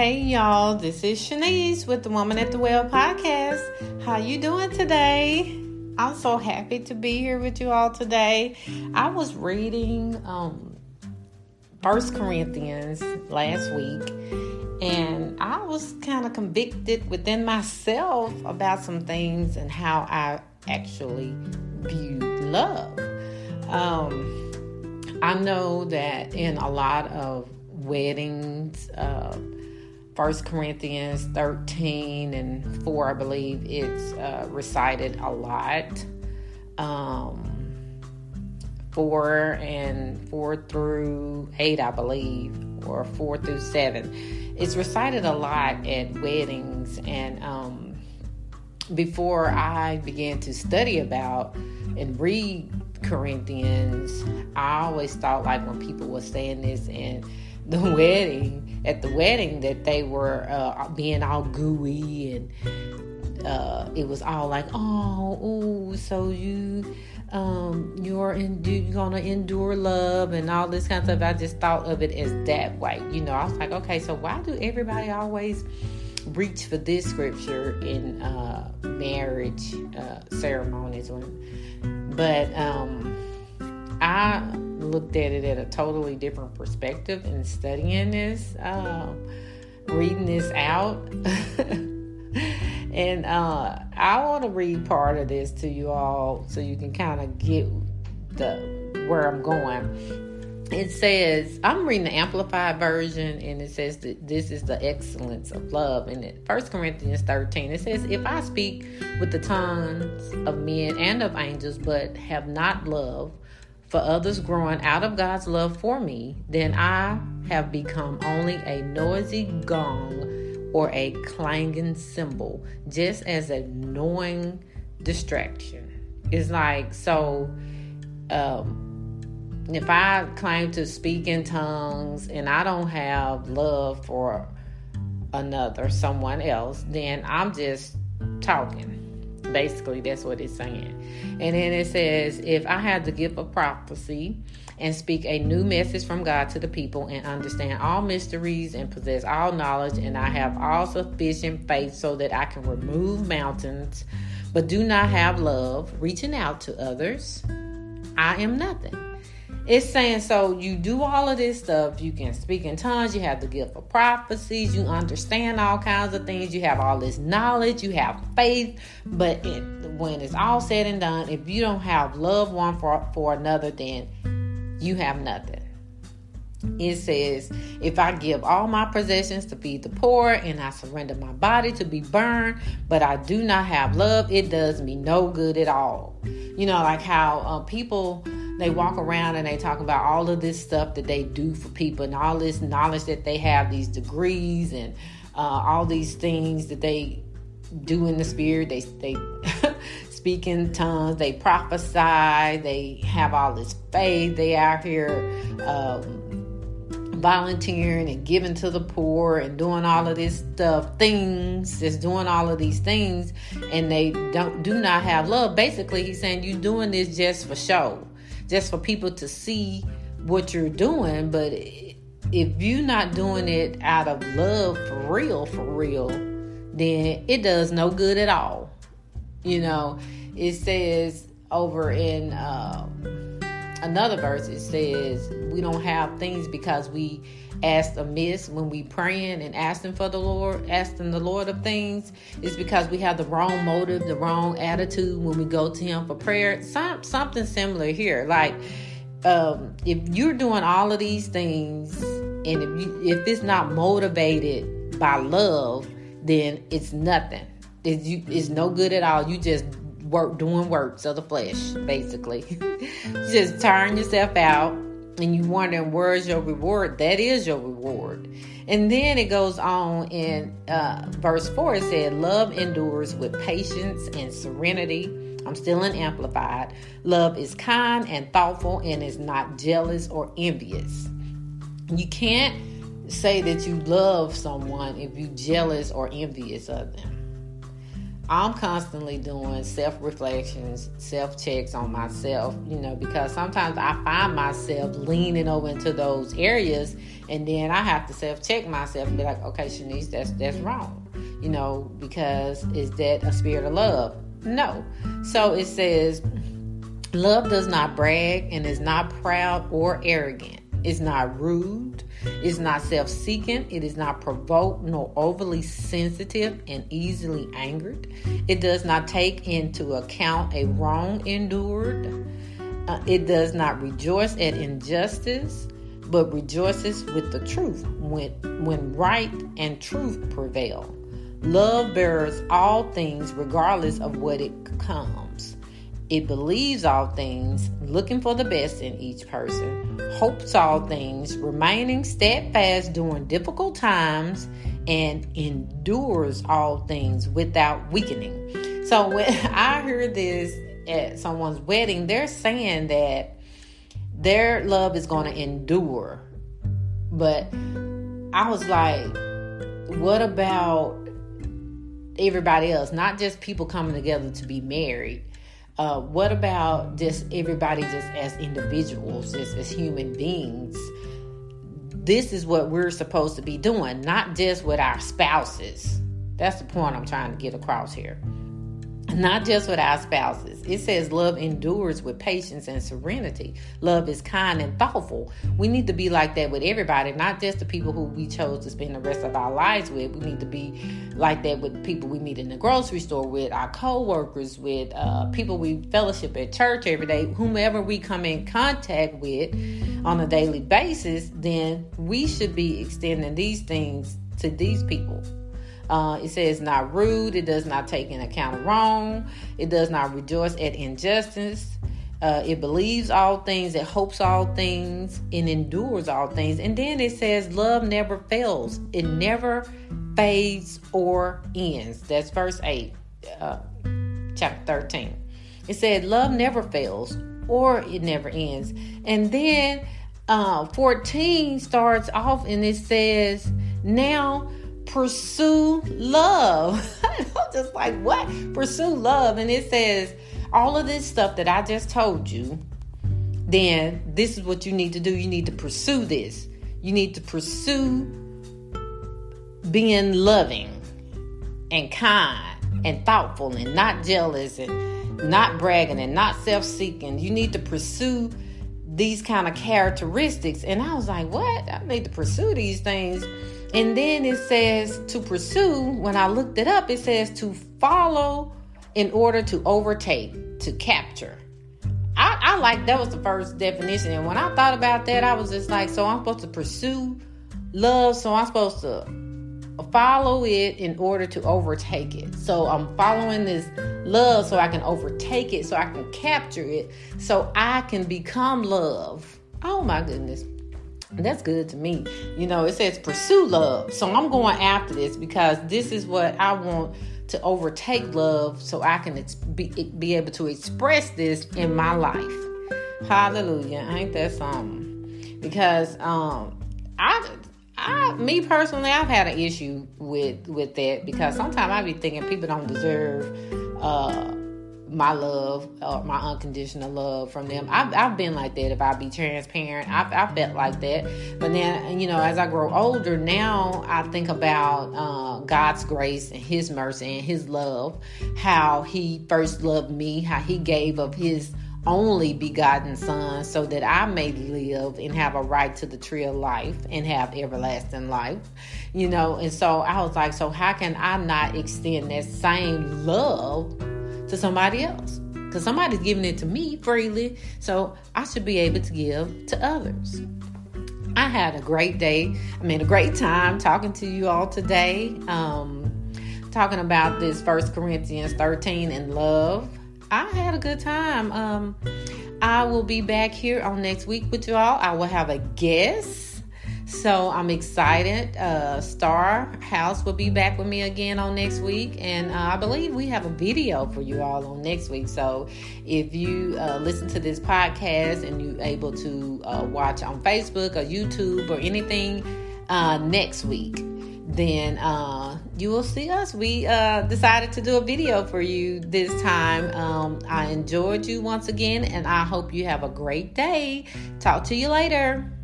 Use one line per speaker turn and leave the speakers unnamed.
Hey y'all, this is Shanese with the Woman at the Well podcast. How you doing today? I'm so happy to be here with you all today. I was reading um First Corinthians last week and I was kind of convicted within myself about some things and how I actually view love. Um, I know that in a lot of weddings, uh, First Corinthians 13 and 4, I believe it's uh, recited a lot. Um, 4 and 4 through 8, I believe, or 4 through 7. It's recited a lot at weddings. And um, before I began to study about and read Corinthians, I always thought like when people were saying this in the wedding at the wedding that they were uh, being all gooey and uh, it was all like oh ooh, so you um, you're in, you're gonna endure love and all this kind of stuff. I just thought of it as that way. You know, I was like, okay, so why do everybody always reach for this scripture in uh, marriage uh, ceremonies? When, but um, I looked at it at a totally different perspective and studying this, um, reading this out. and uh, I want to read part of this to you all so you can kind of get the where I'm going. It says, I'm reading the Amplified Version, and it says that this is the excellence of love. And in 1 Corinthians 13, it says, If I speak with the tongues of men and of angels, but have not love, for others growing out of God's love for me, then I have become only a noisy gong or a clanging cymbal, just as a annoying distraction. It's like, so um, if I claim to speak in tongues and I don't have love for another, someone else, then I'm just talking Basically, that's what it's saying. And then it says, If I have the gift of prophecy and speak a new message from God to the people and understand all mysteries and possess all knowledge, and I have all sufficient faith so that I can remove mountains, but do not have love, reaching out to others, I am nothing. It's saying so you do all of this stuff. You can speak in tongues. You have the gift of prophecies. You understand all kinds of things. You have all this knowledge. You have faith. But it, when it's all said and done, if you don't have love one for, for another, then you have nothing. It says, If I give all my possessions to feed the poor and I surrender my body to be burned, but I do not have love, it does me no good at all. You know, like how uh, people they walk around and they talk about all of this stuff that they do for people and all this knowledge that they have, these degrees and uh, all these things that they do in the spirit. They they speak in tongues, they prophesy, they have all this faith. They out here um, volunteering and giving to the poor and doing all of this stuff, things, just doing all of these things, and they don't do not have love. Basically, he's saying you're doing this just for show just for people to see what you're doing. But if you're not doing it out of love for real, for real, then it does no good at all. You know, it says over in um, another verse, it says, We don't have things because we asked amiss when we praying and asking for the Lord, asking the Lord of things, is because we have the wrong motive, the wrong attitude when we go to Him for prayer. Some something similar here, like um, if you're doing all of these things, and if you if it's not motivated by love, then it's nothing. It's you. It's no good at all. You just work doing works of the flesh, basically. just turn yourself out and you wondering where's your reward that is your reward. And then it goes on in uh, verse 4 it said love endures with patience and serenity. I'm still in amplified love is kind and thoughtful and is not jealous or envious. You can't say that you love someone if you jealous or envious of them I'm constantly doing self reflections, self checks on myself, you know, because sometimes I find myself leaning over into those areas and then I have to self check myself and be like, okay, Shanese, that's that's wrong. You know, because is that a spirit of love? No. So it says love does not brag and is not proud or arrogant. It's not rude is not self seeking, it is not provoked nor overly sensitive and easily angered. It does not take into account a wrong endured. Uh, it does not rejoice at injustice, but rejoices with the truth when, when right and truth prevail. Love bears all things regardless of what it comes. It believes all things, looking for the best in each person, hopes all things, remaining steadfast during difficult times, and endures all things without weakening. So when I heard this at someone's wedding, they're saying that their love is going to endure. But I was like, what about everybody else? Not just people coming together to be married uh, what about just everybody just as individuals, just as human beings? This is what we're supposed to be doing, not just with our spouses. That's the point I'm trying to get across here not just with our spouses. It says love endures with patience and serenity. Love is kind and thoughtful. We need to be like that with everybody, not just the people who we chose to spend the rest of our lives with. We need to be like that with people we meet in the grocery store, with our co-workers, with uh, people we fellowship at church every day, whomever we come in contact with on a daily basis. Then we should be extending these things to these people. Uh, it says not rude. It does not take into account wrong. It does not rejoice at injustice. Uh, it believes all things, it hopes all things, and endures all things. And then it says, Love never fails, it never fades or ends. That's verse 8, uh, chapter 13. It said, Love never fails or it never ends. And then uh, 14 starts off and it says, Now pursue love. I'm just like, what? Pursue love. And it says, all of this stuff that I just told you, then this is what you need to do. You need to pursue this. You need to pursue being loving and kind and thoughtful and not jealous and not bragging and not self seeking. You need to pursue these kind of characteristics. And I was like, what? I need to pursue these things and then it says to pursue, when I looked it up, it says to follow in order to overtake, to capture. I, I like that was the first definition. And when I thought about that, I was just like, so I'm supposed to pursue love, so I'm supposed to follow it in order to overtake it. So I'm following this love so I can overtake it, so I can capture it, so I can become love. Oh my goodness. That's good to me. You know, it says pursue love. So I'm going after this because this is what I want to overtake love so I can be, be able to express this in my life. Hallelujah. Ain't that something? Because um I I me personally I've had an issue with with that because sometimes I be thinking people don't deserve uh my love or my unconditional love from them. I've, I've been like that if I be transparent. I've, I felt like that. But then, you know, as I grow older, now I think about uh, God's grace and His mercy and His love, how He first loved me, how He gave of His only begotten Son so that I may live and have a right to the tree of life and have everlasting life. You know, and so I was like, so how can I not extend that same love? to somebody else because somebody's giving it to me freely, so I should be able to give to others. I had a great day. I mean, a great time talking to you all today. Um, talking about this First Corinthians 13 and love. I had a good time. Um, I will be back here on next week with you all. I will have a guest so I'm excited. Uh, Star House will be back with me again on next week, and uh, I believe we have a video for you all on next week. So if you uh, listen to this podcast and you're able to uh, watch on Facebook or YouTube or anything uh, next week, then uh, you will see us. We uh, decided to do a video for you this time. Um, I enjoyed you once again, and I hope you have a great day. Talk to you later.